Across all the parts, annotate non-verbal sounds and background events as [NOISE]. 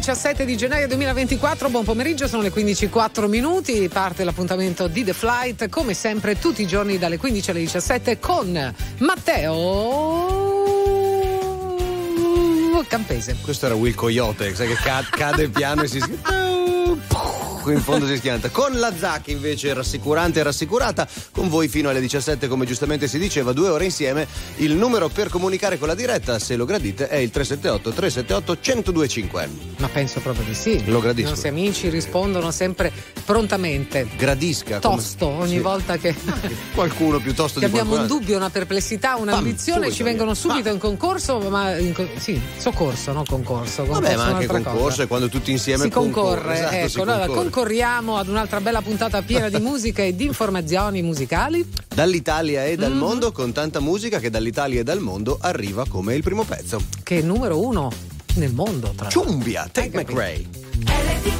17 di gennaio 2024, buon pomeriggio, sono le 15.04 minuti, parte l'appuntamento di The Flight, come sempre tutti i giorni dalle 15 alle 17 con Matteo Campese. Questo era Will Coyote, sai che cade piano e si qui in fondo si schianta. Con la Zacchi invece rassicurante e rassicurata, con voi fino alle 17 come giustamente si diceva, due ore insieme. Il numero per comunicare con la diretta, se lo gradite, è il 378 378 1025. Ma penso proprio di sì. Lo gradisco. I nostri amici rispondono sempre prontamente. Gradisca. Tosto come... ogni sì. volta che [LAUGHS] qualcuno piuttosto che di abbiamo un dubbio, una perplessità, un'ambizione, Pam, ci vengono subito Pam. in concorso, ma in sì, soccorso, no concorso. concorso Vabbè, ma anche concorso è quando tutti insieme si concorre. Esatto, ecco, si allora, concorriamo ad un'altra bella puntata piena di musica e di informazioni musicali. Dall'Italia e dal mm-hmm. mondo, con tanta musica che dall'Italia e dal mondo arriva come il primo pezzo. Che è numero uno nel mondo, tra l'altro. Ciumbia, Tate McRae.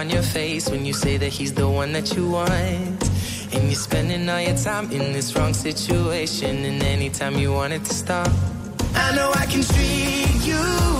On your face when you say that he's the one that you want. And you're spending all your time in this wrong situation, and anytime you want it to stop. I know I can treat you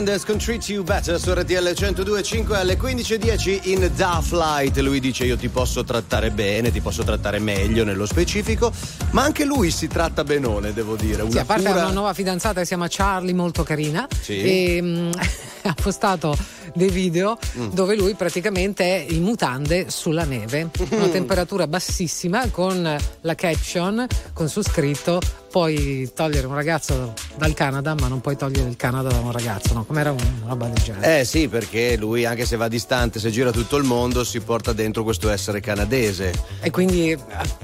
Mendes con Treat You Better su RTL 102.5 alle 15.10 in Da Flight. Lui dice io ti posso trattare bene, ti posso trattare meglio nello specifico, ma anche lui si tratta benone, devo dire. Una Sì, a parte ha una nuova fidanzata che si chiama Charlie, molto carina. Sì. E mm, [LAUGHS] ha postato dei video Mm. dove lui praticamente è in mutande sulla neve, una Mm. [LAUGHS] temperatura bassissima, con la caption con su scritto puoi togliere un ragazzo dal Canada, ma non puoi togliere il Canada da un ragazzo, no? Com'era una roba del genere. Eh sì, perché lui, anche se va distante, se gira tutto il mondo, si porta dentro questo essere canadese. E quindi eh,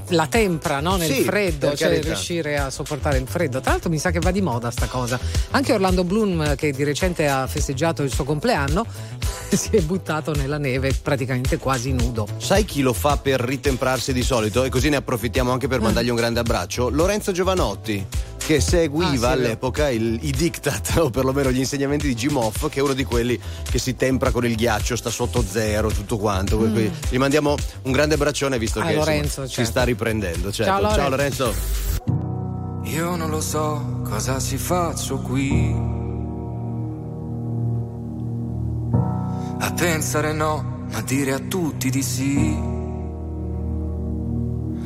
la tempra no? nel Sì, freddo, cioè carità. riuscire a sopportare il freddo. Tra l'altro mi sa che va di moda sta cosa. Anche Orlando Bloom, che di recente ha festeggiato il suo compleanno, [LAUGHS] si è buttato nella neve praticamente quasi nudo. Sai chi lo fa per ritemprarsi di solito? E così ne approfittiamo anche Eh. per mandargli un grande abbraccio. Lorenzo Giovanotti, che seguiva Ah, sì, all'epoca il- i diktat, o perlomeno gli insegnamenti di Jim Hoff, che è uno di quelli che si tempra con il ghiaccio, sta sotto zero, tutto quanto. Quindi Gli mandiamo un grande abbraccione visto Mm. Ah, che insomma, Lorenzo, si certo. sta riprendendo. certo. Ciao, Lore. Ciao Lorenzo. Io non lo so cosa si faccio qui. A pensare no, ma dire a tutti di sì.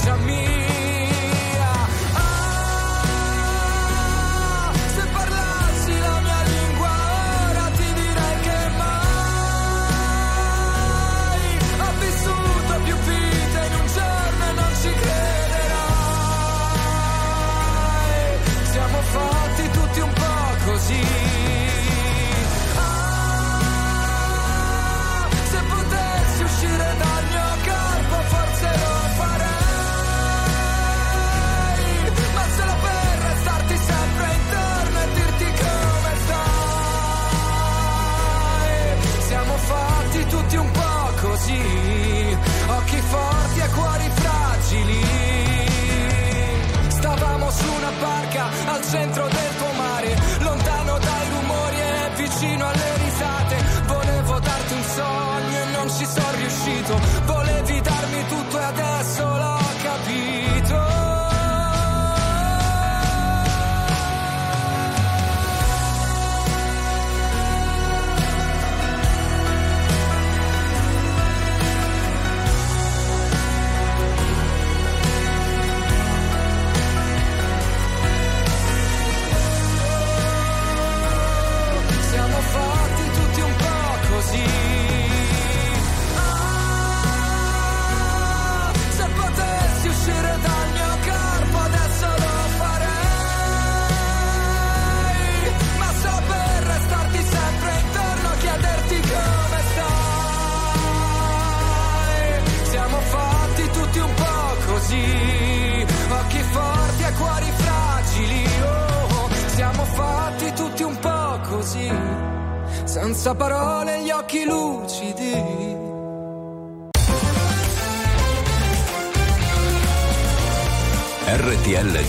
sentirla già mia.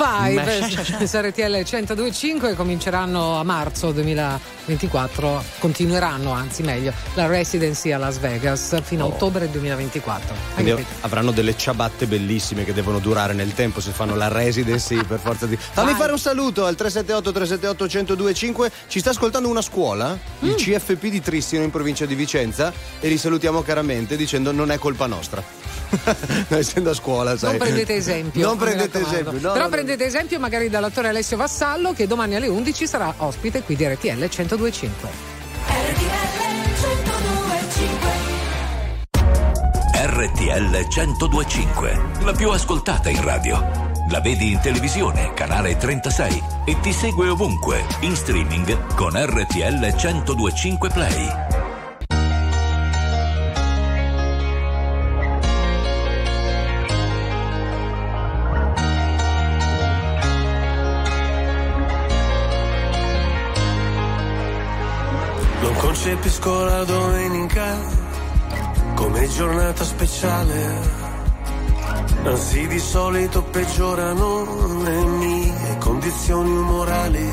5 [LAUGHS] su RTL 1025 cominceranno a marzo 2024, continueranno anzi meglio la residency a Las Vegas fino oh. a ottobre 2024. Quindi avranno delle ciabatte bellissime che devono durare nel tempo se fanno la residency [LAUGHS] per forza di... Fammi Vai. fare un saluto al 378 378 1025, ci sta ascoltando una scuola, mm. il CFP di Tristino in provincia di Vicenza e li salutiamo caramente dicendo non è colpa nostra. [LAUGHS] essendo a scuola, sai. Non prendete esempio. Non prendete esempio. No, Però no, prendete no. esempio magari dall'attore Alessio Vassallo che domani alle 11 sarà ospite qui di RTL 1025. RTL 1025, la più ascoltata in radio. La vedi in televisione, canale 36 e ti segue ovunque, in streaming con RTL 1025 Play. Concepisco la domenica come giornata speciale. Anzi, di solito peggiorano le mie condizioni umorali.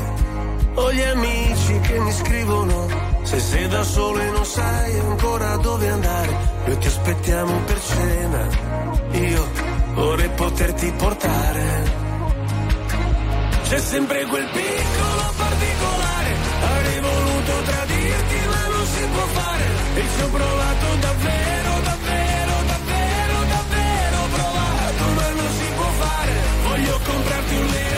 Ho gli amici che mi scrivono: Se sei da solo e non sai ancora dove andare, noi ti aspettiamo per cena. Io vorrei poterti portare. C'è sempre quel piccolo particolare, avrei voluto tradirti ma non si può fare. E ci ho provato davvero, davvero, davvero, davvero provato ma non si può fare, voglio comprarti un leone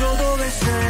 dove sei?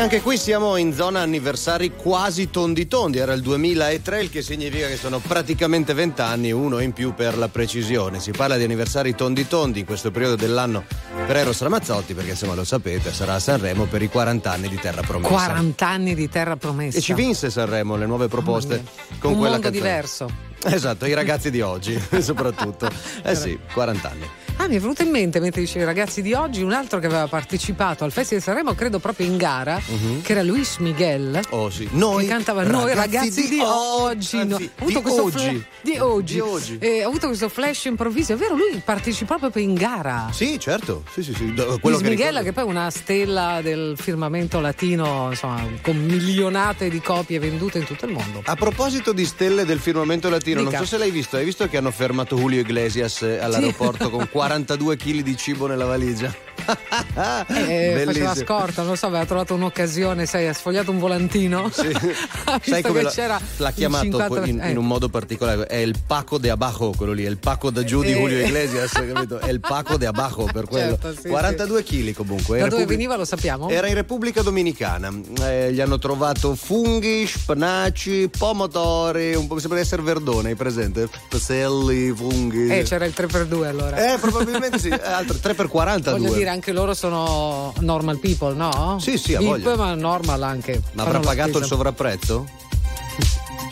Anche qui siamo in zona anniversari quasi tondi tondi, era il 2003, il che significa che sono praticamente 20 anni, uno in più per la precisione. Si parla di anniversari tondi tondi in questo periodo dell'anno per Eros Ramazzotti, perché insomma lo sapete, sarà a Sanremo per i 40 anni di Terra Promessa. 40 anni di terra promessa. E ci vinse Sanremo le nuove proposte con Un quella mondo canzone. diverso. Esatto, i ragazzi di oggi, [LAUGHS] soprattutto. Eh sì, 40 anni. Ah, mi è venuto in mente mentre dicevi ragazzi di oggi un altro che aveva partecipato al Festival di Sanremo, credo proprio in gara, che era Luis Miguel. Oh sì, noi che cantava Noi ragazzi di, oggi. anzi, di oggi. fla- di oggi. Di oggi. Eh, ha avuto questo flash improvviso. È vero, lui partecipò proprio in gara. Sì, certo. Sì, sì, sì. Quello Luis che Miguel, ricordo- che poi è una stella del firmamento latino, insomma, con milionate di copie vendute in tutto il mondo. A proposito di stelle del firmamento latino, Dica. non so se l'hai visto, hai visto che hanno fermato Julio Iglesias eh, all'aeroporto con [LAUGHS] 42 kg di cibo nella valigia? Eh, faceva Bellissimo. scorta, non lo so, aveva trovato un'occasione, sai, ha sfogliato un volantino. [LAUGHS] Sì. [LAUGHS] Sai come c'era l'ha chiamato 50 in, eh. in un modo particolare? È il Paco de Abajo, quello lì, è il Paco da giù di Eh. Julio Iglesias, capito? È il Paco de Abajo per quello. Certo, sì, 42 kg comunque. Da in dove Repubblica- veniva lo sappiamo? Era in Repubblica Dominicana, Eh, gli hanno trovato funghi, spinaci, pomodori, un po' mi sembra di essere Verdone, hai presente? Peselli, funghi. Eh, c'era il 3x2 allora. Eh, probabilmente sì, eh, altro 3 per 42. Voglio dire, anche loro sono normal people, no? Sì, sì, VIP, voglia. ma normal anche. Ma avrà pagato il sovrapprezzo?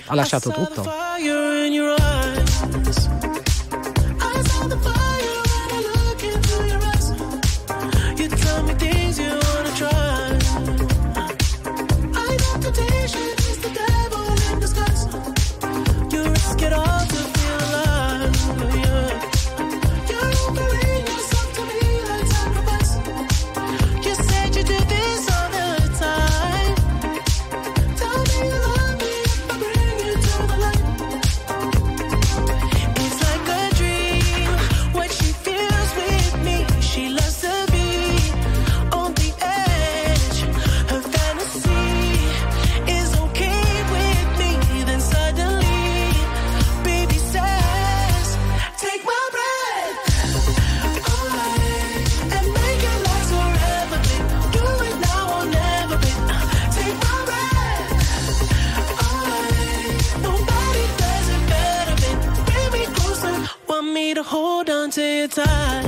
Ha lasciato tutto. It all hold on to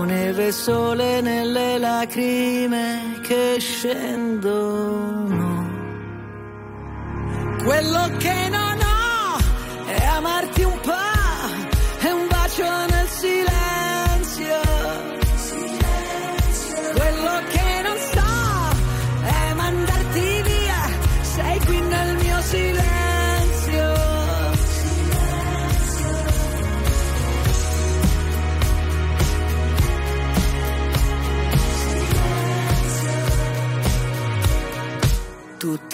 sole nelle lacrime che scendono.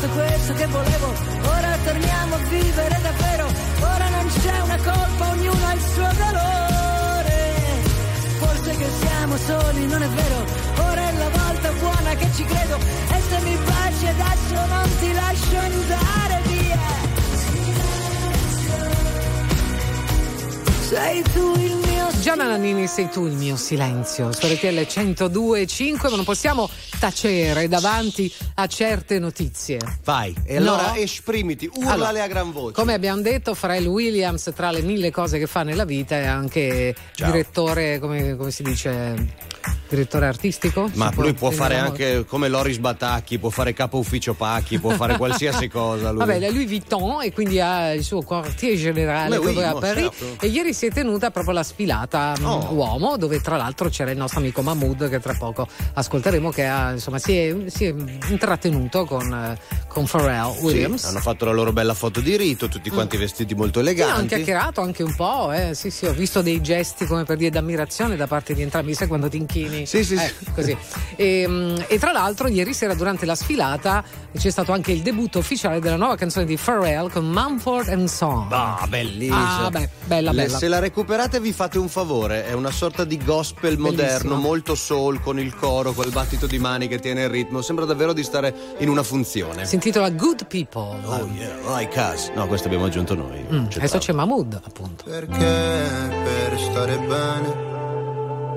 soltanto questo che volevo, ora torniamo a vivere davvero, ora non c'è una colpa, ognuno ha il suo dolore. Forse che siamo soli, non è vero, ora è la volta buona che ci credo, e se mi baci adesso non ti lascio andare via. Sei tu il mio Gianna Nannini, sei tu il mio silenzio. Su RTL 102.5, ma non possiamo tacere davanti a certe notizie. Vai, e No. allora esprimiti, urlale Allora, a gran voce. Come abbiamo detto, Pharrell Williams, tra le mille cose che fa nella vita, è anche Ciao. direttore, come, come si dice, direttore artistico? Ma lui può fare dire- anche come Loris Batacchi, può fare capo ufficio Pacchi, può fare [LAUGHS] qualsiasi cosa. Lui. Vabbè, Louis Vuitton e quindi ha il suo quartier generale Beh, oui, dove è a Parigi certo. e ieri si è tenuta proprio la sfilata mh, Oh. uomo dove tra l'altro c'era il nostro amico Mahmood che tra poco ascolteremo che ha, insomma, si, è, si è intrattenuto con, eh, con Pharrell Sì, Williams. hanno fatto la loro bella foto di rito, tutti quanti vestiti molto Sì, hanno eleganti. chiacchierato anche un po', eh. sì, sì, ho visto dei gesti come per dire d'ammirazione da parte di entrambi, sai quando ti inchini? Sì, sì, Eh, sì. così. E, mh, e tra l'altro, ieri sera durante la sfilata c'è stato anche il debutto ufficiale della nuova canzone di Pharrell con Mumford and Son. Ah, bellissimo. Ah, beh, bella, Le- bella. Se la recuperate vi fate un favore, è una sorta di gospel moderno, molto soul, con il coro, col battito di mani che tiene il ritmo. Sembra davvero di stare in una funzione. Si intitola Good People. Oh yeah, like us. No, questo abbiamo aggiunto noi. Mm, adesso c'è Mahmood, appunto. Perché per stare bene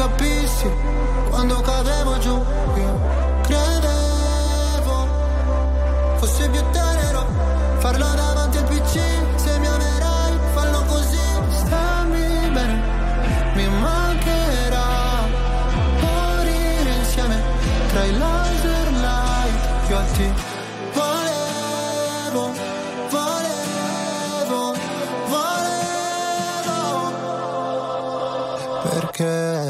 Capissi quando cadevo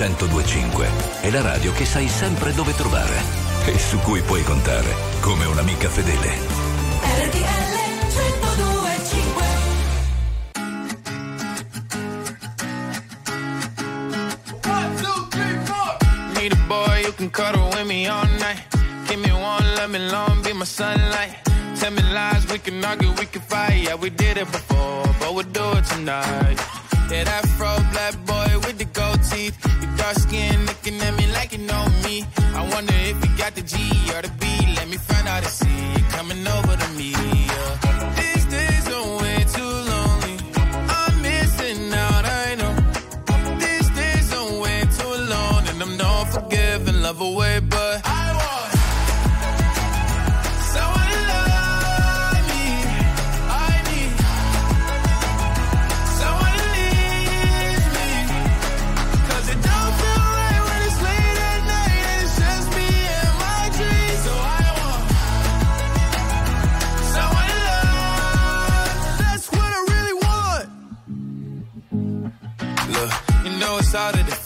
1025 è la radio che sai sempre dove trovare e su cui puoi contare come un'amica fedele. RTL 1025 Need a boy who can cuddle with me all night. Give me one, let me long, be my sunlight. Tell me lies, we can argue, we can fight. Yeah, we did it before, but we'll do it tonight. That fro black boy with the gold teeth. Your dark skin looking at me like you know me. I wonder if you got the G or the B. Let me find out and see you coming over to me. These days are way too lonely. I'm missing out, I know. These days too long, and I'm not love away,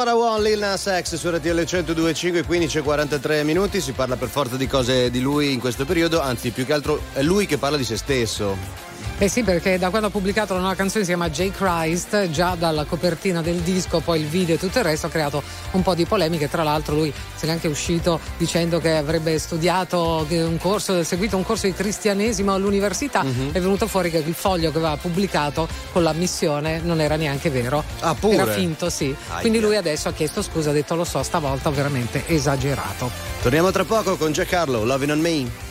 I want, Lil Nas X su RTL 102.5, 15 e 43 minuti. Si parla per forza di cose di lui in questo periodo, anzi, più che altro è lui che parla di se stesso. Eh sì, perché da quando ha pubblicato la nuova canzone si chiama J. Christ, già dalla copertina del disco, poi il video e tutto il resto ha creato un po' di polemiche. Tra l'altro lui se n'è anche uscito dicendo che avrebbe studiato un corso, seguito un corso di cristianesimo all'università. Mhm. È venuto fuori che il foglio che aveva pubblicato con la missione non era neanche vero. Ah, pure? Era finto, sì. Aia. Quindi lui adesso ha chiesto scusa, ha detto lo so, stavolta ho veramente esagerato. Torniamo tra poco con Harlow, Loving on Me.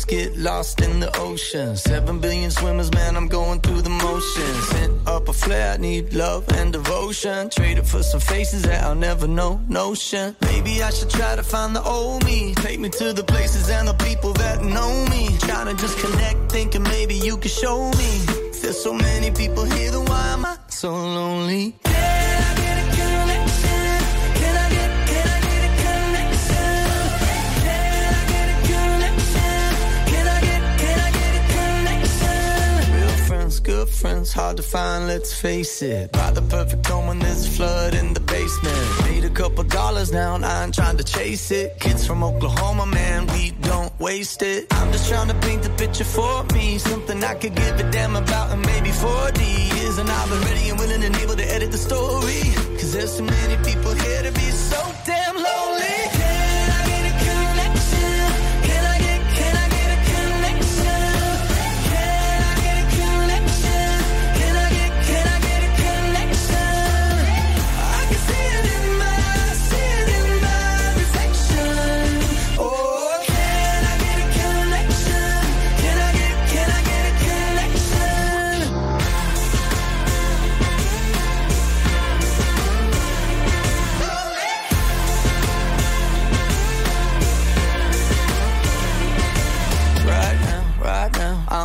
Waves get lost in the ocean. Seven billion swimmers, man, I'm going through the motions. Sent up a flare, I need love and devotion. Traded for some faces that I'll never know, notion. Maybe I should try to find the old me. Take me to the places and the people that know me. Trying to just connect, thinking maybe you could show me. There's so many people here, then why am I so lonely? Real hard to find, let's face it. Buy the perfect home when there's a flood in the basement. Made a couple dollars now, and I ain't trying to chase it. Kids from Oklahoma, man, we don't waste it. I'm just trying to paint the picture for me. Something I could give a damn about in maybe 40 years. And I've been ready and willing and able to edit the story. Cause there's so many people here to be so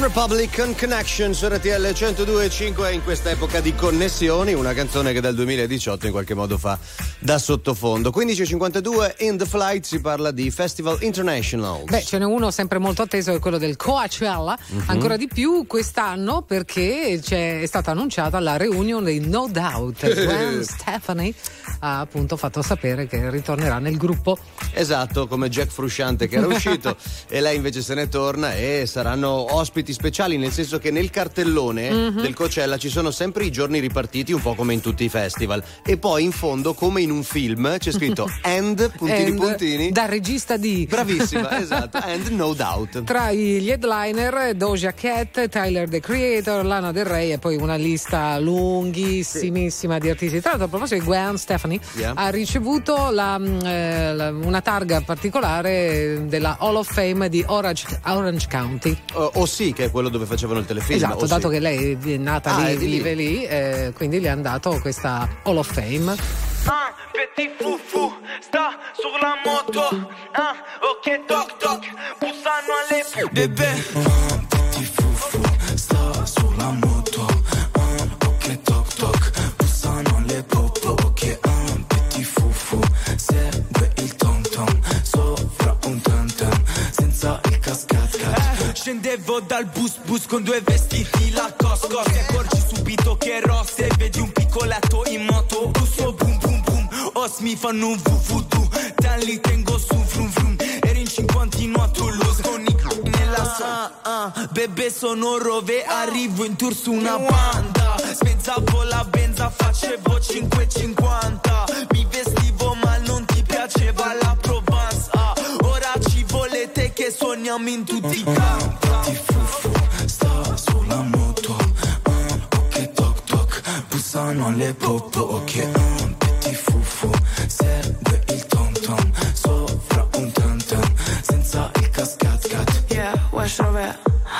One Republican Connection su RTL 102.5 in questa epoca di connessioni, una canzone che dal 2018 in qualche modo fa da sottofondo. 15.52 in the flight si parla di Festival International. Beh, ce n'è uno sempre molto atteso, è quello del Coachella, Mhm. ancora di più quest'anno perché c'è, è stata annunciata la reunion dei No Doubt. [LAUGHS] Gwen Stephanie ha appunto fatto sapere che ritornerà nel gruppo. Esatto, come Jack Frusciante che era uscito [LAUGHS] e lei invece se ne torna e saranno ospiti speciali, nel senso che nel cartellone Mhm. del Coachella ci sono sempre i giorni ripartiti un po' come in tutti i festival e poi in fondo come in un film c'è scritto [LAUGHS] end puntini And, puntini Da regista di. Bravissima, [LAUGHS] esatto, and no doubt. Tra gli headliner Doja Cat, Tyler the Creator, Lana Del Rey e poi una lista lunghissimissima di artisti. Tra l'altro a proposito di Gwen Stephanie Yeah. ha ricevuto la, mm, eh, la- una targa particolare della Hall of Fame di Orange, Orange County. O, o sì, che è quello dove facevano il telefilm. Esatto, o dato sì. che lei è nata Ah, lì, è lì. vive lì, eh, quindi le hanno dato questa Hall of Fame. Un petit foufou sta sulla moto ah, Ok toc toc Bussano alle Bebè Dal bus bus con due vestiti la cosco Ti accorgi subito che rosse Vedi un piccoletto in moto Busso boom boom boom Os mi fanno un vuvudu Da lì tengo su frum frum Eri in cinquantino a Toulouse Con i c***i nella ah, ah, Bebè sono rove. Arrivo in tour su una banda. Spezzavo la benza Facevo 5,50 Mi vestivo ma non ti piaceva la Provence. Ah, Ora ci volete che suoniamo in tutti i campi Bussano alle popo Ok un petit fufu Segue il tom tom Sopra un tam tam Senza il cascat cat. Yeah, West Rover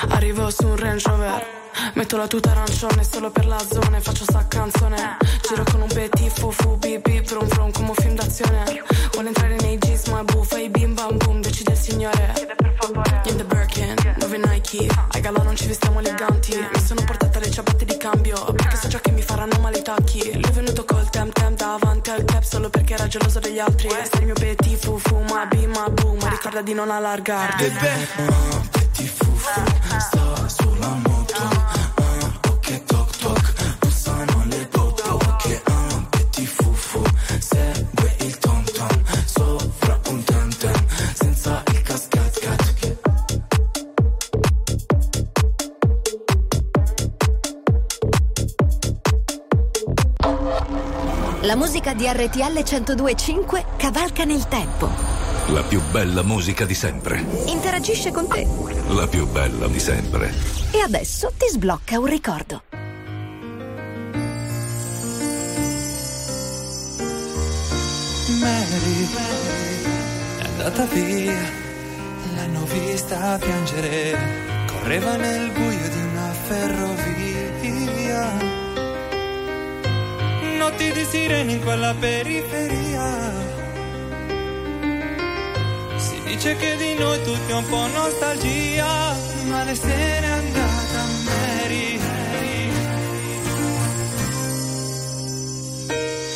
Arrivo su un Range Rover. Metto la tuta arancione solo per la zona e Faccio sta canzone. Giro con un petit fufu Bip bip vrum vrum come un film d'azione. Vuole entrare nei jeans ma buffa I bim bam boom decide il signore. In the Birkin, nuove Nike? Ai gala non ci vestiamo eleganti faranno male i tacchi Lui è venuto col tem tem davanti al cap Solo perché era geloso degli altri. Sta il mio petit fufu ma bim ma boom Ma ricorda di non allargarti Un petit fufu Sta sulla moto La musica di RTL 1025 cavalca nel tempo. La più bella musica di sempre. Interagisce con te. La più bella di sempre. E adesso ti sblocca un ricordo. Mary è andata via, l'hanno vista piangere, correva nel buio di una ferrovia. Notti di sirene in quella periferia. Si dice che di noi tutti un po' nostalgia, ma lei se n'è andata Mary.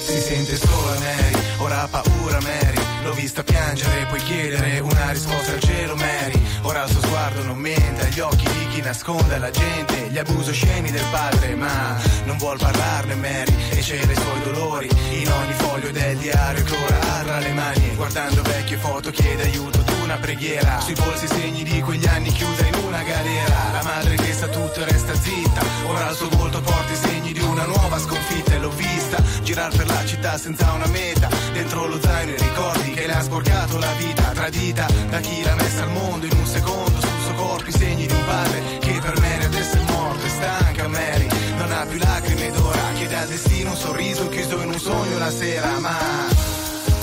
Si sente sola Mary, ora ha paura Mary L'ho vista piangere, puoi chiedere una risposta al cielo Mary. Ora il suo sguardo non mente agli occhi di chi nasconde alla gente. Gli abusi osceni del padre ma non vuol parlarne Mary. E cela i suoi dolori in ogni foglio del diario che ora ha tra le mani. Guardando vecchie foto chiede aiuto, una preghiera. Sui polsi segni di quegli anni chiusa in una galera. La madre che sa tutto e resta zitta. Ora al suo volto porta i segni di una nuova sconfitta e l'ho vista girar per la città senza una meta. Dentro lo zaino i ricordi che le ha sporcato la vita. Tradita da chi l'ha messa al mondo in un secondo. Sul suo corpo i segni di un padre che per me adesso è morto. È stanca Mary, non ha più lacrime d'ora. Chiede al destino un sorriso chiuso in un sogno una sera. Ma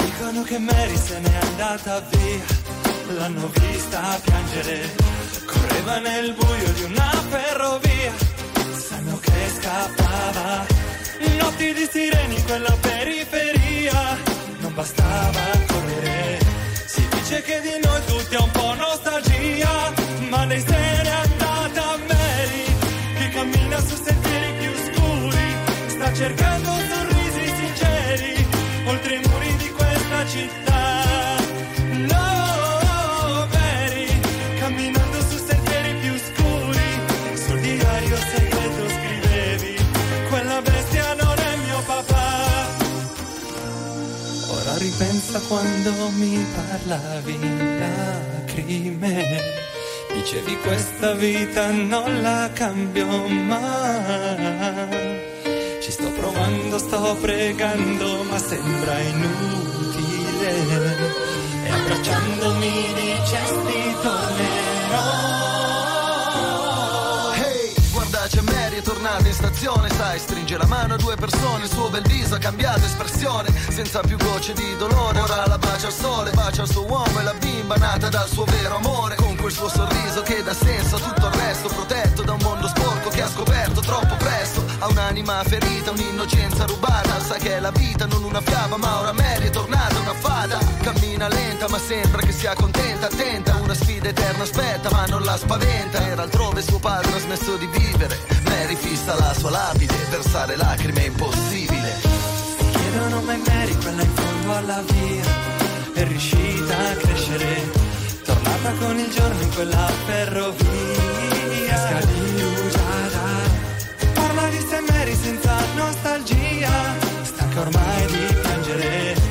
Dicono che Mary se n'è andata via, l'hanno vista piangere, correva nel buio di una ferrovia, sanno che scappava, notti di sireni in quella periferia, non bastava correre, si dice che di noi tutti è un po' nostalgia, ma lei se n'è andata Mary, che cammina su sentieri più scuri, sta cercando Ripensa quando mi parlavi in lacrime, dicevi questa vita non la cambio mai. Ci sto provando, sto pregando, ma sembra inutile. E abbracciandomi dicesti tornerò. Guarda c'è Mary, è tornata in stazione, sai, stringe la mano a due persone, il suo bel viso ha cambiato espressione, senza più gocce di dolore, ora la bacia al sole, bacia il suo uomo e la bimba nata dal suo vero amore, con quel suo sorriso che dà senso a tutto il resto, protetto da un mondo sporco che ha scoperto troppo presto, ha un'anima ferita, un'innocenza rubata, sa che è la vita, non una fiaba, ma ora Mary è tornata una fata, cammina lenta ma sembra che sia contenta, attenta, una sfida eterna aspetta ma non la spaventa, era altrove suo padre ha smesso di vivere, Mary fissa la sua lapide, versare lacrime è impossibile. Chiedono mai Mary, quella in fondo alla via, è riuscita a crescere, tornata con il giorno in quella ferrovia. Parla di Mary senza nostalgia, stanca ormai di piangere,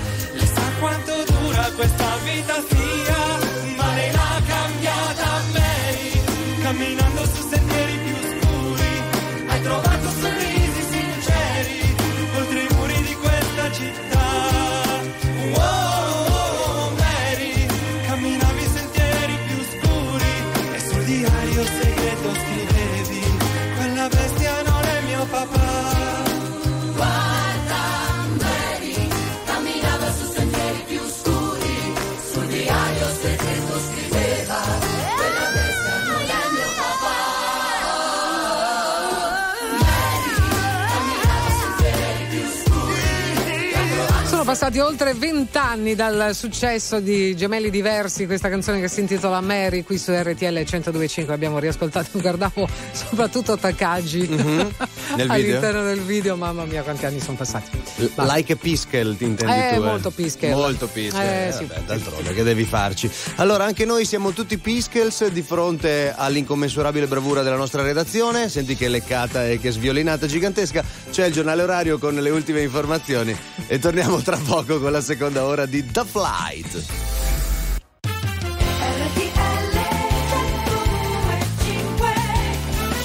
passati oltre vent'anni dal successo di Gemelli Diversi, questa canzone che si intitola Mary qui su RTL 102.5. Abbiamo riascoltato, guardavo soprattutto Takagi Mhm. [LAUGHS] Video? all'interno del video. Mamma mia, quanti anni sono passati. Like a Piskel, ti intendi Eh, tu? molto Piskel. Molto Piskel. Eh, eh, sì. vabbè, d'altronde, che devi farci? Allora, anche noi siamo tutti Piskels di fronte all'incommensurabile bravura della nostra redazione. Senti che leccata e che sviolinata gigantesca. C'è il giornale orario con le ultime informazioni e torniamo tra poco con la seconda ora di The Flight.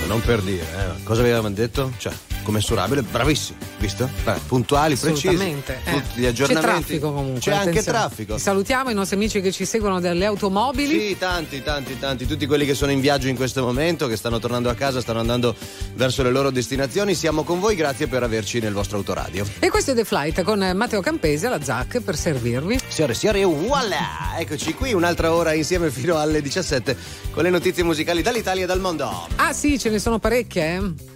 Non per dire, eh. cosa avevamo detto? Cioè, commensurabile, bravissimi, visto? Beh, puntuali, precisi. Eh. Tutti gli aggiornamenti. C'è traffico comunque. C'è anche attenzione. traffico. Salutiamo i nostri amici che ci seguono dalle automobili. Sì, tanti, tanti, tanti, tutti quelli che sono in viaggio in questo momento, che stanno tornando a casa, stanno andando verso le loro destinazioni. Siamo con voi, grazie per averci nel vostro autoradio. E questo è The Flight con Matteo Campesi alla ZAC per servirvi. Signore e signori, voilà! Eccoci qui, un'altra ora insieme fino alle 17 con le notizie musicali dall'Italia e dal mondo. Ah sì, ce ne sono parecchie, eh?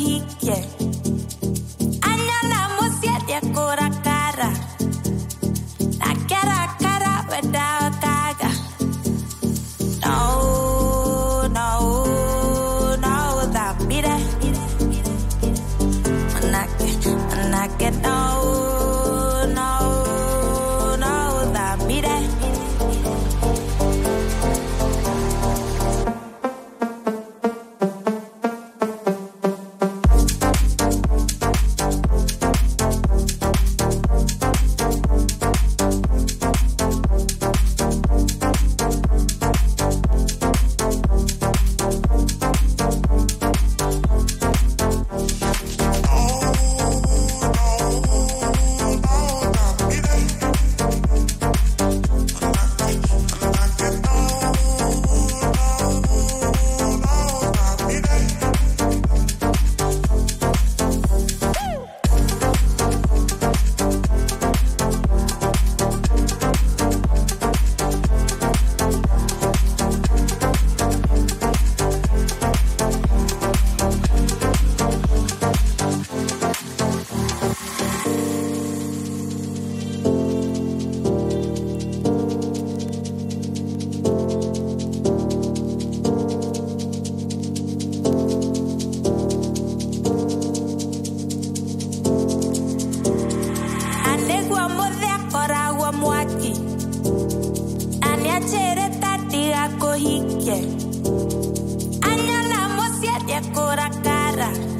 Mojique. Añalamos siete cora cara. La cara cara. No, no, no, no. that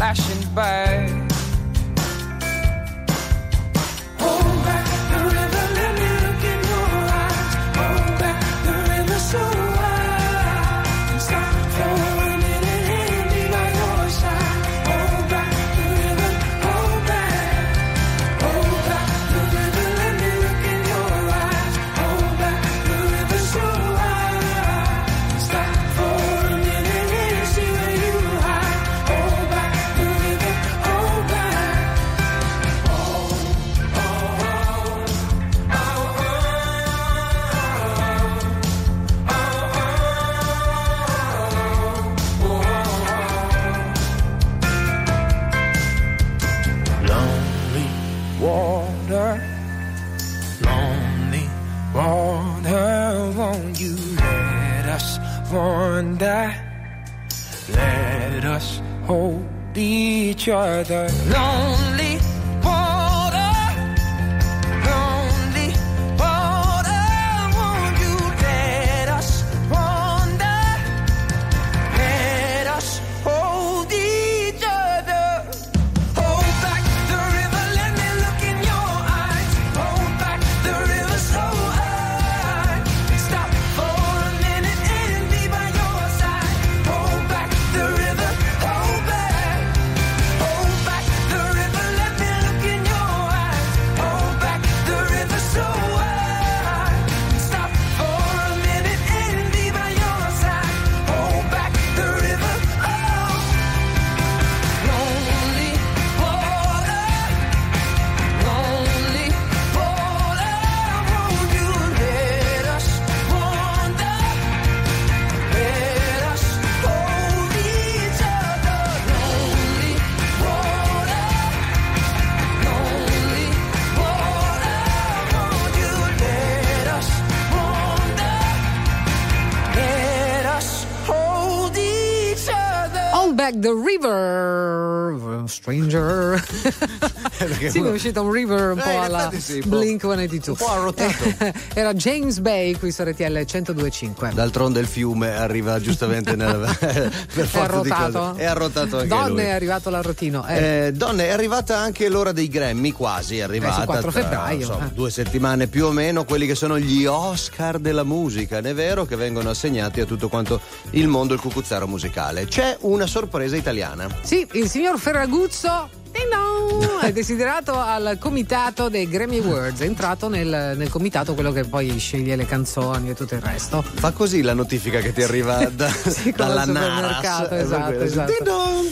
flashing by. each other. Long uscito un river un Eh, po' in alla sì. Blink 182 un po' arrotato. [LAUGHS] era James Bay qui su RTL 1025 D'altronde il fiume arriva giustamente nel, [LAUGHS] per è forza di [LAUGHS] arrotato cose. È arrotato anche donne lui. è arrivato l'arrotino eh. Eh, donne, è arrivata anche l'ora dei Grammy, quasi è arrivata. Eh, sì, 4 tra, febbraio, insomma, eh. due settimane più o meno, quelli che sono gli Oscar della musica, ed è vero che vengono assegnati a tutto quanto il mondo il cucuzzaro musicale. C'è una sorpresa italiana. Sì, il signor Ferraguzzo è desiderato al comitato dei Grammy Awards. È entrato nel, nel comitato quello che poi sceglie le canzoni e tutto il resto. Fa così la notifica che ti arriva [LAUGHS] da- Sì, dalla Naras. Per esatto, esatto.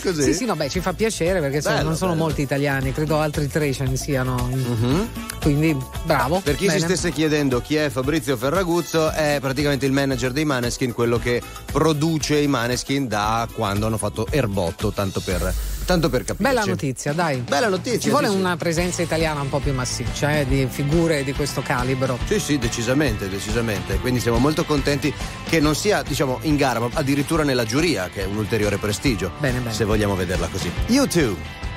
Così. Sì, sì, no, beh, ci fa piacere perché Bello, non sono bello. molti italiani, credo altri tre ce ne siano. Mhm. Quindi bravo. Per chi si bene. stesse chiedendo chi è Fabrizio Ferraguzzo, è praticamente il manager dei Maneskin, quello che produce i Maneskin da quando hanno fatto Erbotto, tanto per, tanto per capirci. Bella notizia, dai. Bella notizia. Ci vuole sì, una presenza italiana un po' più massiccia, eh, di figure di questo calibro. Sì, sì, decisamente, decisamente. Quindi siamo molto contenti che non sia, diciamo, in gara, ma addirittura nella giuria, che è un ulteriore prestigio. Bene, bene. Se vogliamo vederla così. YouTube. Come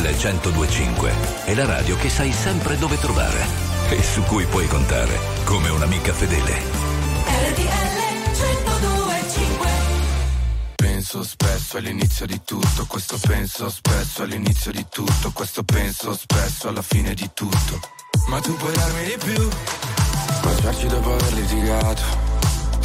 1025 è la radio che sai sempre dove trovare e su cui puoi contare come un'amica fedele. RTL 1025 Penso spesso all'inizio di tutto, questo penso spesso all'inizio di tutto, questo penso spesso alla fine di tutto. Ma tu puoi darmi di più, baciarci dopo aver litigato,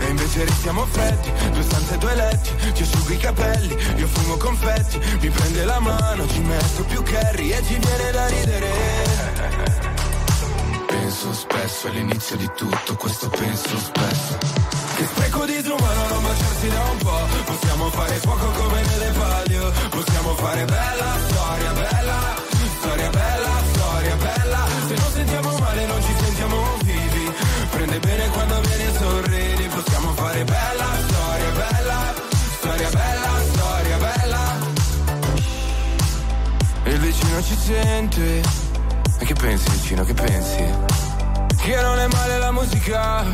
E invece restiamo freddi, due stanze, due letti, ti asciugo i capelli, io fumo confetti, mi prende la mano, ci metto più curry e ci viene da ridere. Penso spesso all'inizio di tutto, questo penso spesso. Che spreco di disumano non baciarsi da un po', possiamo fare fuoco come nelle palio, possiamo fare bella storia, bella, fare bella storia, bella, storia bella, storia bella. E il vicino ci sente, e che pensi vicino, che pensi? Che non è male la musica.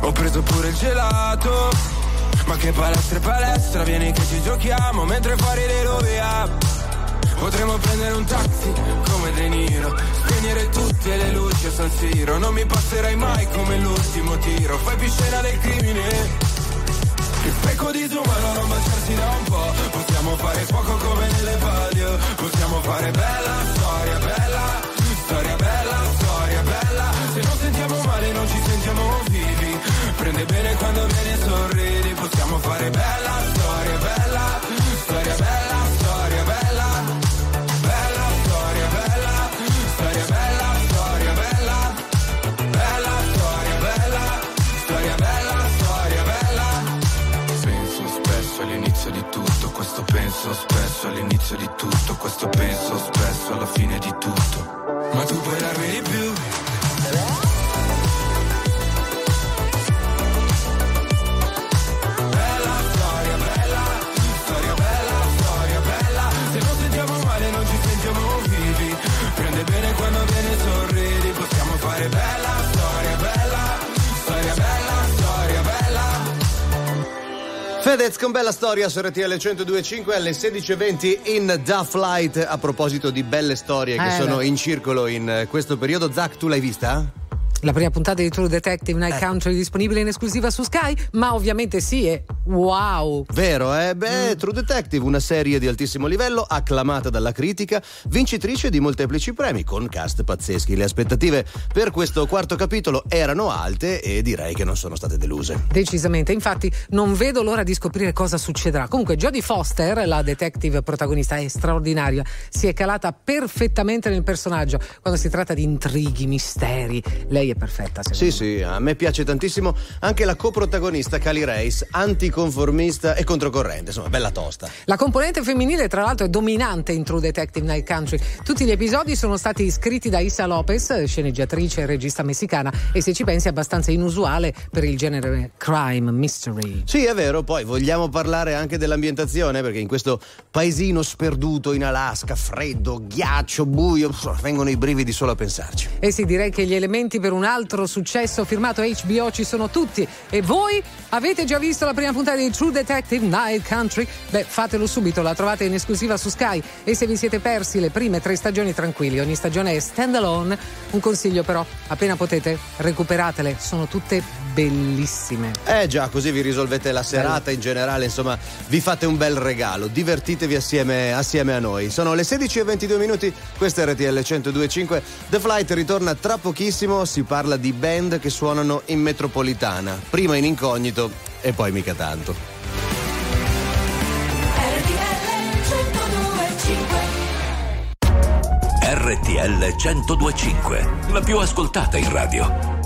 Ho preso pure il gelato. Ma che palestra e palestra, vieni che ci giochiamo mentre fuori le rovia. Potremmo prendere un taxi come De Niro, spegnere tutte le luci a San Siro. Non mi passerai mai come l'ultimo tiro, fai più scena del crimine. Che spreco di disumano non baciarsi da un po'. Possiamo fare fuoco come nelle palio, possiamo fare bella storia, bella, storia bella, storia bella. Se non sentiamo male non ci sentiamo vivi. Prende bene quando vieni e sorridi, possiamo fare bella storia, penso spesso all'inizio di tutto, questo penso spesso alla fine di tutto. Ma tu puoi darmi Fedez con bella storia su RTL 102.5 alle 16.20 in Da Flight. A proposito di belle storie che Eh, sono beh. in circolo in eh, questo periodo. Zach, tu l'hai vista? La prima puntata di True Detective Eh. Night Country disponibile in esclusiva su Sky, ma ovviamente sì, è wow. Vero, eh? Beh, True Detective, una serie di altissimo livello, acclamata dalla critica, vincitrice di molteplici premi, con cast pazzeschi. Le aspettative per questo quarto capitolo erano alte e direi che non sono state deluse. Decisamente, infatti non vedo l'ora di scoprire cosa succederà. Comunque Jodie Foster, la detective protagonista, è straordinaria, si è calata perfettamente nel personaggio. Quando si tratta di intrighi, misteri, lei è perfetta. Sì, sì, a me piace tantissimo anche la coprotagonista Cali Race, anticonformista e controcorrente, insomma, bella tosta. La componente femminile, tra l'altro, è dominante in True Detective Night Country. Tutti gli episodi sono stati scritti da Isa Lopez, sceneggiatrice e regista messicana, e se ci pensi è abbastanza inusuale per il genere crime, mystery. Sì, è vero, poi vogliamo parlare anche dell'ambientazione, perché in questo paesino sperduto in Alaska, freddo, ghiaccio, buio, vengono i brividi solo a pensarci. E sì, direi che gli elementi per un altro successo firmato HBO ci sono tutti. E voi avete già visto la prima puntata di True Detective Night Country? Beh, fatelo subito, la trovate in esclusiva su Sky. E se vi siete persi le prime tre stagioni, tranquilli, ogni stagione è standalone. Un consiglio però, appena potete, recuperatele, sono tutte bellissime. Eh già, così vi risolvete la serata in generale, insomma, vi fate un bel regalo, divertitevi assieme, assieme a noi. Sono le 16 e 22 minuti, questa è RTL 102.5. The Flight ritorna tra pochissimo, si parla di band che suonano in metropolitana, prima in incognito e poi mica tanto. RTL 1025, la più ascoltata in radio.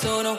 sono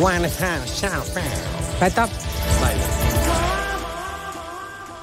One fan, ciao, fan. Aspetta.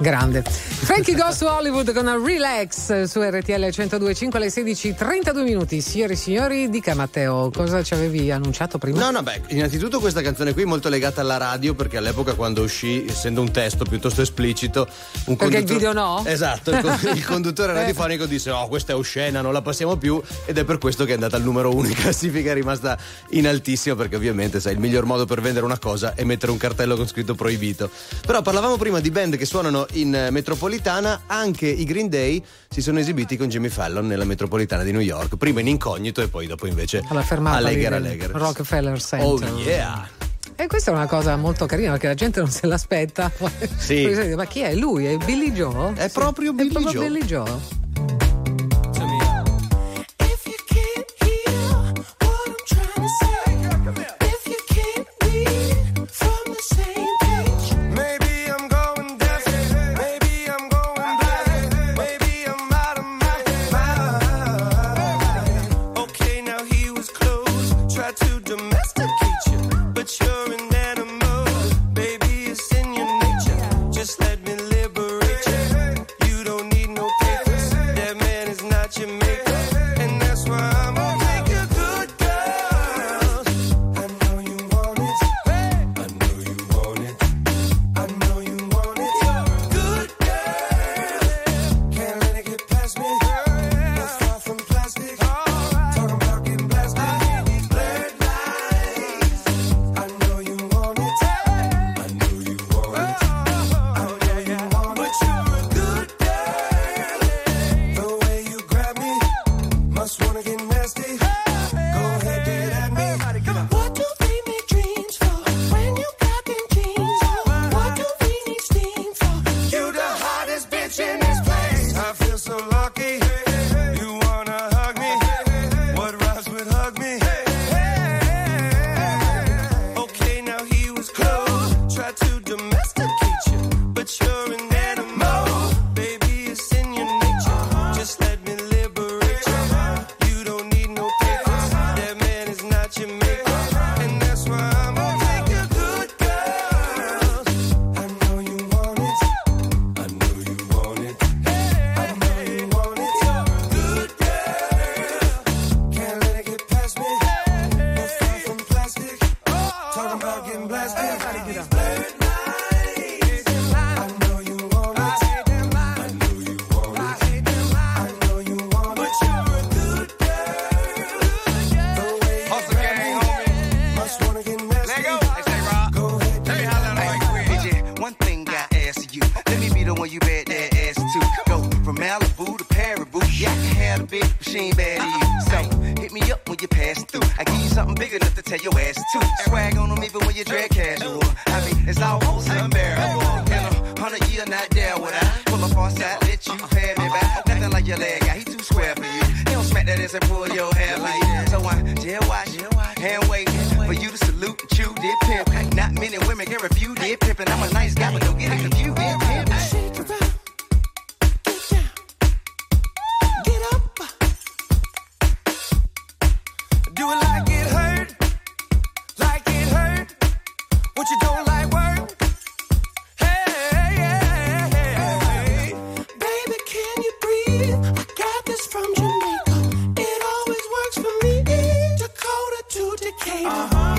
Grande. Frankie Goes to Hollywood con Relax su RTL 102.5 alle 16.32 minuti. Signori e signori, dica Matteo, cosa ci avevi annunciato prima? No, no, beh, innanzitutto questa canzone qui è molto legata alla radio perché all'epoca quando uscì, essendo un testo piuttosto esplicito, un Perché il video no? Esatto, il, con- [LAUGHS] il conduttore radiofonico disse "Oh, questa è oscena, non la passiamo più" ed è per questo che è andata al numero uno in classifica, è rimasta in altissimo perché ovviamente, sai, il miglior modo per vendere una cosa è mettere un cartello con scritto proibito. Però parlavamo prima di band che suonano in eh, metropolitana, anche i Green Day si sono esibiti con Jimmy Fallon nella metropolitana di New York, prima in incognito e poi dopo invece Alla fermata Allegher Allegher. Rockefeller Center. Oh yeah! E questa è una cosa molto carina perché la gente non se l'aspetta. Sì. [LAUGHS] Ma chi è lui? È Billy Joe? È proprio Billy è proprio Joe. Billy Joe. The one you bet that ass to. Go from Malibu to Paribu. Yeah, I can have a big machine bad to you. So hit me up when you pass through. I give you something big enough to tell your ass to. Swag on them even when you dress casual. I mean, it's almost unbearable. In a hundred year, not there would I pull up on side, let you pay me back. Nothing like your leg guy, he too square for you. He don't smack that ass and pull your hair like that. So I jail watch, hand wait for you to salute and chew did pimp. Not many women can refuse did pimping. I'm a nice guy, but don't get it confused. Did pimp. Get up. Do it like it hurt. Like it hurt. What you don't like Decatur. No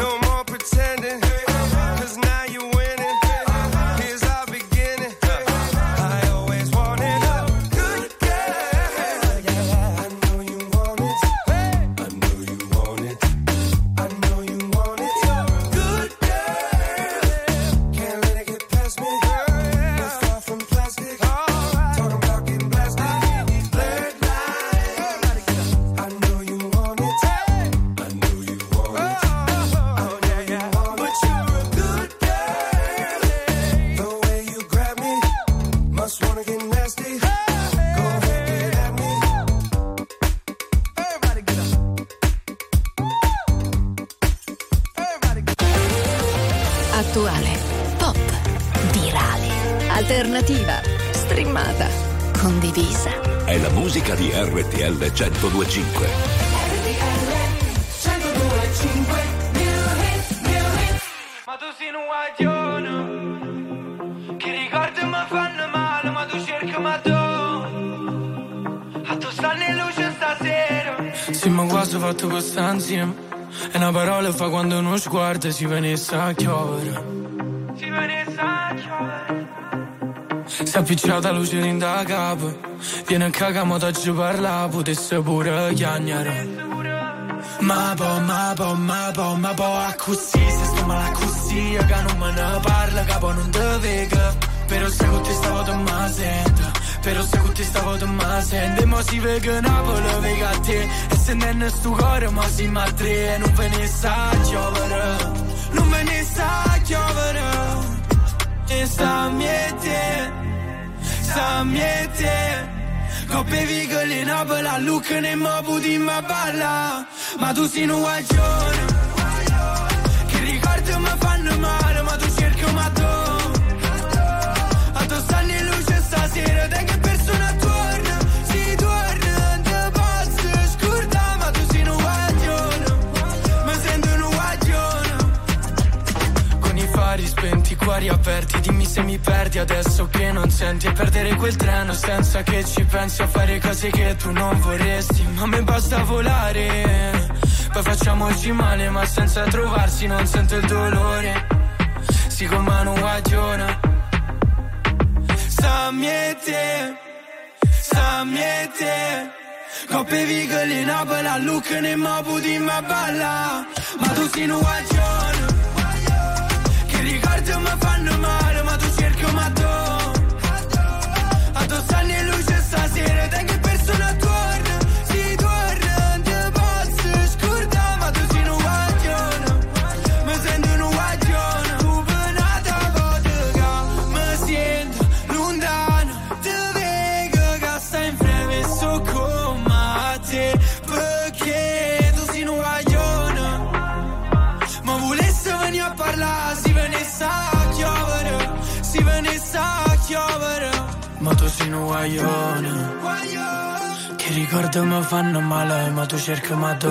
sguardo si venisse a chiovere. Si venisse a chiovere Si è appicciata luce in da capo. Viene a cagare, ma oggi parla, potesse pure chiagnare. Ma po, ma po, ma po, ma po, a così, se sto male così, che non me ne parla, capo non te vega. Però se con te stavo te ma sento, però se con te stavo te ma sento, e mo si vega Napoli, vega a te, e se non è sto cuore, ma si ma tre, e non ve ne sa giovere, non ve ne sa giovere, e sta miete, sta miete. Coppe vigole in Napoli, a Lucca ne mo puti ma balla. Ma tu sei un spenti, i cuori aperti Dimmi se mi perdi adesso che non senti. E perdere quel treno senza che ci pensi A fare cose che tu non vorresti. Ma me basta volare Poi facciamoci male ma senza trovarsi Non sento il dolore. Si con mano guaglione Sta miete Sta miete Coppe vigole in Napoli, a Lucca ne mo puti ma balla. Ma tu sei un ricordi mi fanno male ma tu cerchi ma tu A tu stanno in luce guaglione, che ricordi mi fanno male, ma tu cerchi ma tu.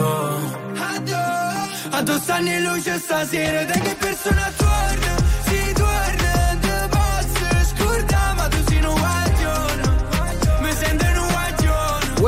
A tu stanno in luce stasera, te che persona torna,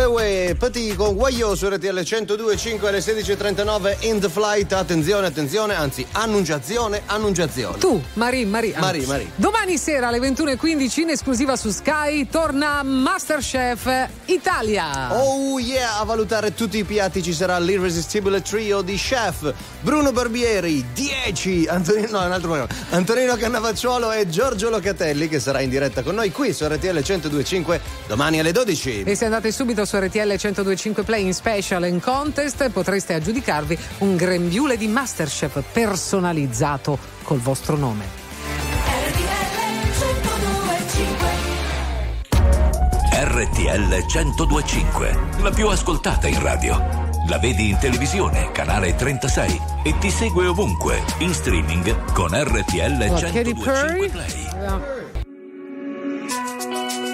Uè Petit con Guaio su RTL 102.5 alle 16.39 in the flight. Attenzione, attenzione, anzi, annunciazione, annunciazione. Tu, Marie, Marie. Marie, Marie. Domani sera alle 21.15 in esclusiva su Sky torna Masterchef Italia. Oh yeah, a valutare tutti i piatti ci sarà l'irresistibile trio di chef Bruno Barbieri, 10, Antonino, no, un altro programma. Antonino Cannavacciuolo e Giorgio Locatelli che sarà in diretta con noi qui su RTL 102.5 domani alle 12. E se andate subito su RTL 1025 Play in Special and Contest potreste aggiudicarvi un grembiule di Masterchef personalizzato col vostro nome. RTL 1025, la più ascoltata in radio. La vedi in televisione, canale 36 e ti segue ovunque, in streaming con RTL Katy 1025 Perry. Play.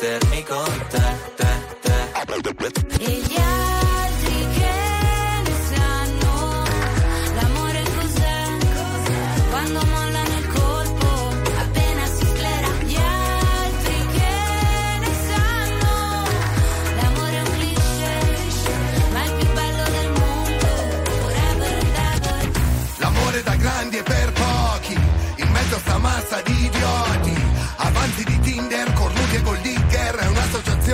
mettermi con te, te, te. E gli altri che ne sanno l'amore cos'è? Quando mollano il colpo, appena si sclera. Gli altri che ne sanno l'amore è un cliché, ma è il più bello del mondo. Forever and ever. L'amore da grandi e per pochi, in mezzo a sta massa di idioti.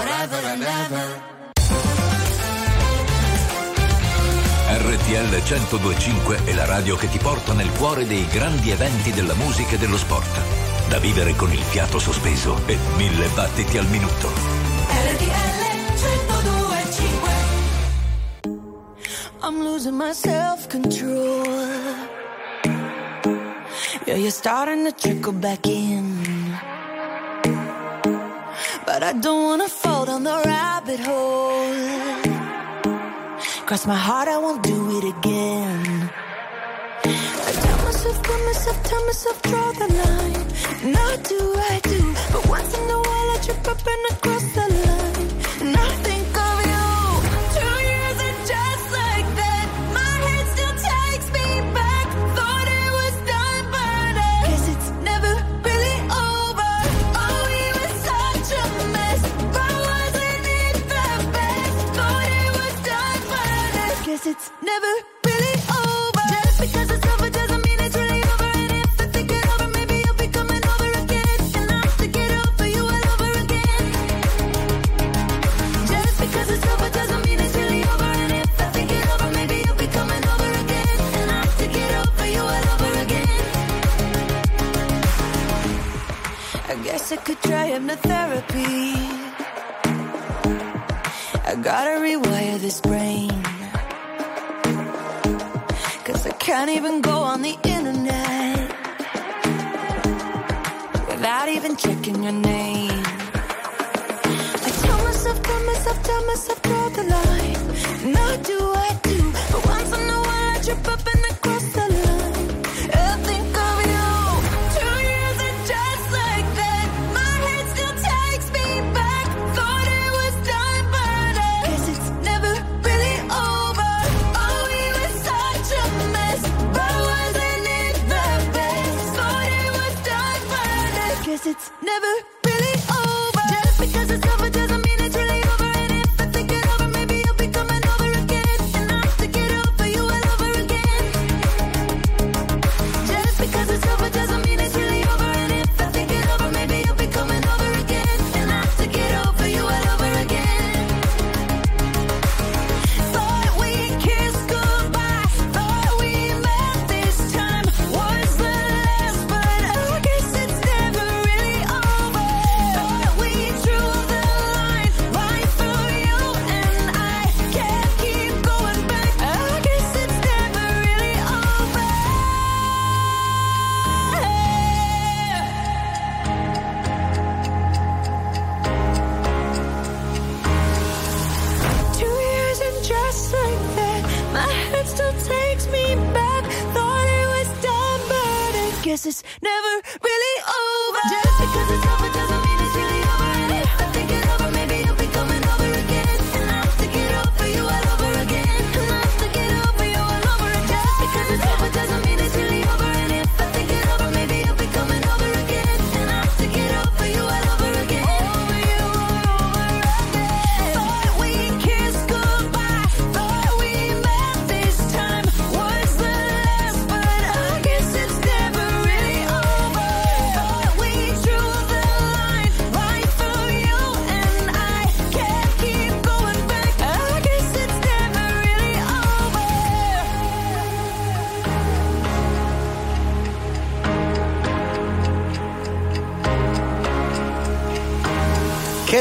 forever and ever. RTL 1025 è la radio che ti porta nel cuore dei grandi eventi della musica e dello sport. Da vivere con il fiato sospeso e mille battiti al minuto. RTL 1025 I'm losing my self-control Yeah, you're starting to trickle back in But I don't wanna fall down the rabbit hole. Cross my heart, I won't do it again. I tell myself, tell myself, tell myself, draw the line. Now do I do But once in a while I trip up and I cross the line. And but I Guess it's never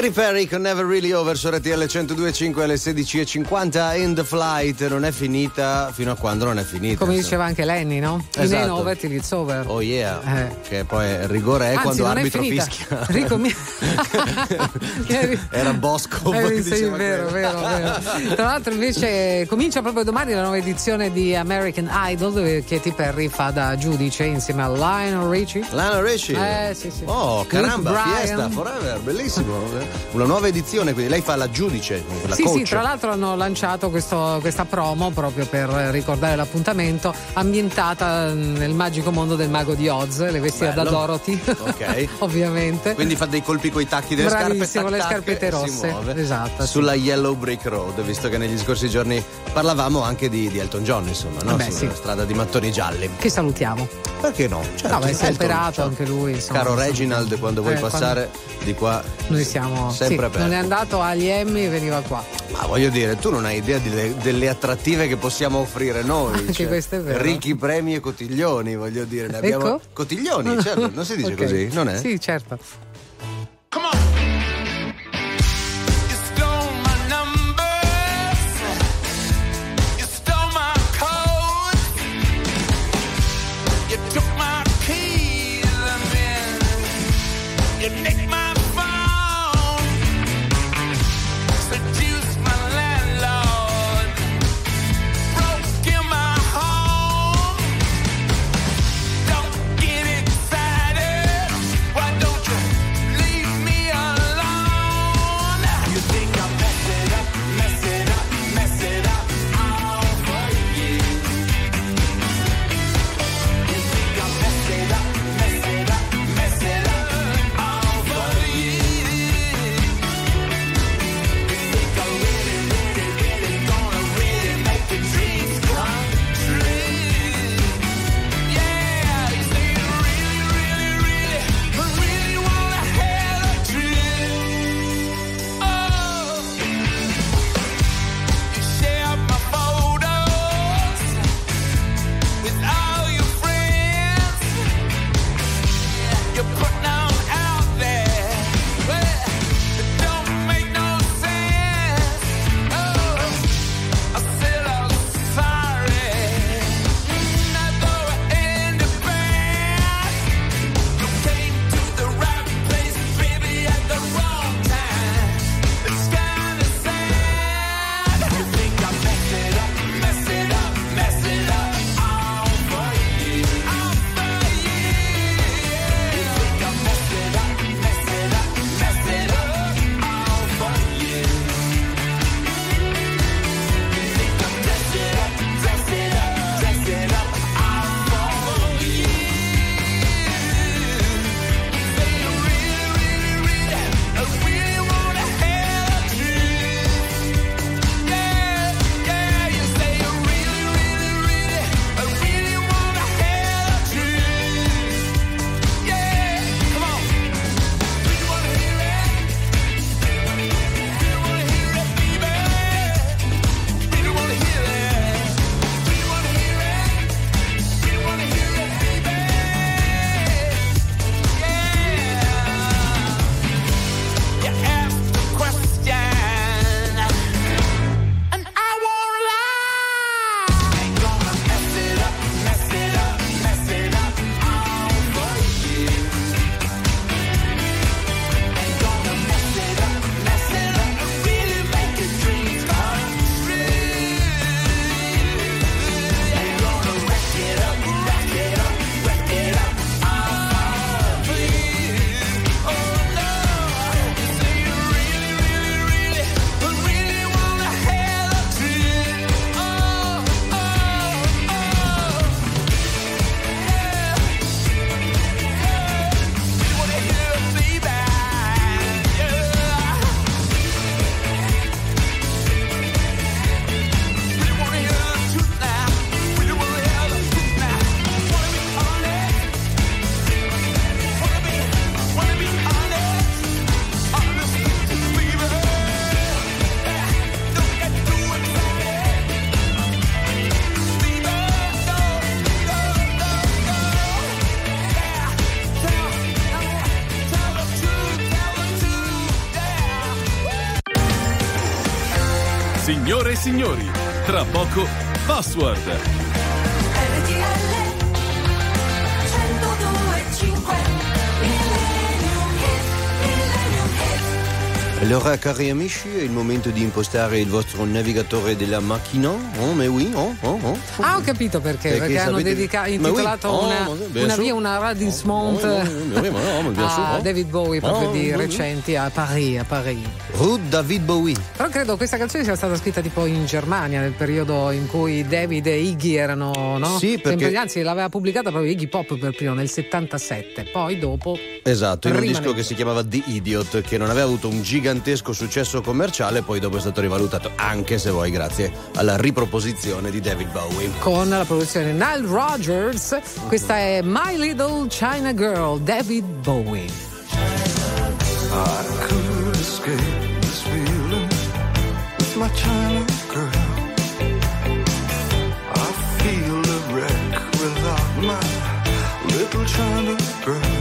Katy Perry con Never Really Over su RTL 102.5 alle 16.50 in the flight non è finita fino a quando non è finita. Come diceva anche Lenny, no? Esatto. In ain't over till it's over. Oh yeah, Eh. che poi il rigore è Anzi, quando l'arbitro fischia. Ricomi- [LAUGHS] [LAUGHS] Era Bosco. Eh, sì, vero, vero, vero. Tra l'altro invece comincia proprio domani la nuova edizione di American Idol dove Katy Perry fa da giudice insieme a Lionel Richie. Lionel Richie? Eh sì sì. Oh, caramba, Luke fiesta forever, bellissimo. Una nuova edizione, quindi lei fa la giudice, la sì, coach. sì, tra l'altro hanno lanciato questo- questa promo proprio per ricordare l'appuntamento ambientata nel magico mondo del mago di Oz, le vestite da. Dorothy, Ok. [LAUGHS] ovviamente. Quindi fa dei colpi coi tacchi delle Bravissimo, scarpe. le tac, tac, scarpette si rosse. muove. Esatto. Sulla Yellow Brick Road, visto che negli scorsi giorni parlavamo anche di, di Elton John, insomma, no? Eh beh, Sulla sì. strada di mattoni gialli. Che salutiamo. Perché no? Certo, no, beh, si è operato ciao. anche lui. Insomma, Caro. Reginald, quando vuoi Eh, quando- passare di qua, Noi siamo. sempre sì, aperto. non è andato agli Emmy e veniva qua. Ma voglio dire, tu non hai idea delle, delle attrattive che possiamo offrire noi. cioè, Anche questo è vero. Ricchi premi e cotiglioni, voglio dire. Ne abbiamo... Ecco. Cotiglioni, certo, non si dice [LAUGHS] Ok. così, non è? Sì, certo. You Signore e signori, tra poco Password. RTL 102.5 Millennium Hit, Millennium Hit. Allora, cari amici, è il momento di impostare il vostro navigatore della macchina. Oh, mais oui, oh, oh, oh. Ah, ho capito perché, perché, Perché hanno sapete- dedica- Ma oui. intitolato Oh, una, ma una via, una radismont Oh, oh, ma ma sûr, a oh. David Bowie proprio Oh, di oh, oh. recenti a Paris, a Paris. Rue David Bowie. Però credo questa canzone sia stata scritta tipo in Germania nel periodo in cui David e Iggy erano, no? Sì, perché- Sempre- anzi, l'aveva pubblicata proprio Iggy Pop per primo nel 77. Poi dopo Esatto, in un disco che si chiamava The Idiot, che non aveva avuto un gigantesco successo commerciale, poi dopo è stato rivalutato, anche se vuoi, grazie alla riproposizione di David Bowie. con la produzione Nile Rogers, questa è My Little China Girl, David Bowie. I China girl.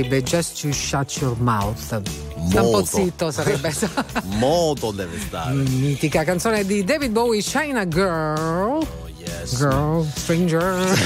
Baby, just you shut your mouth. Sta un po' zitto sarebbe. [LAUGHS] Moto deve stare. Mitica canzone di David Bowie, China Girl. Girl, Stranger.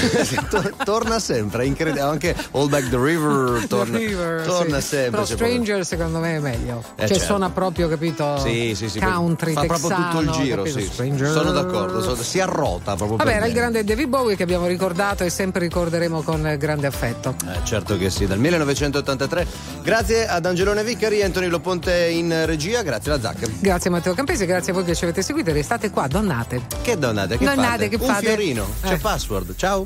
[LAUGHS] To- torna sempre, è incredibile. Anche All Back the River [LAUGHS] torna, The River, torna sì. sempre. Però c'è proprio- Stranger secondo me è meglio. Eh, cioè certo. suona proprio, capito? Sì, sì, sì. Country, Fa proprio tutto il texano, giro, sì. Stranger. Sono d'accordo, sono- si arrota proprio Vabbè, era il grande David Bowie che abbiamo ricordato e sempre ricorderemo con grande affetto. Eh, certo che sì, dal 1983. Grazie ad Angelone Vicari, Antonio Ponte in regia, grazie alla Zacca. Grazie Matteo Campesi, grazie a voi che ci avete seguito e restate qua, donnate. Che donnate, che Donnate, fate? che Un fate? fiorino, c'è Eh. password, ciao.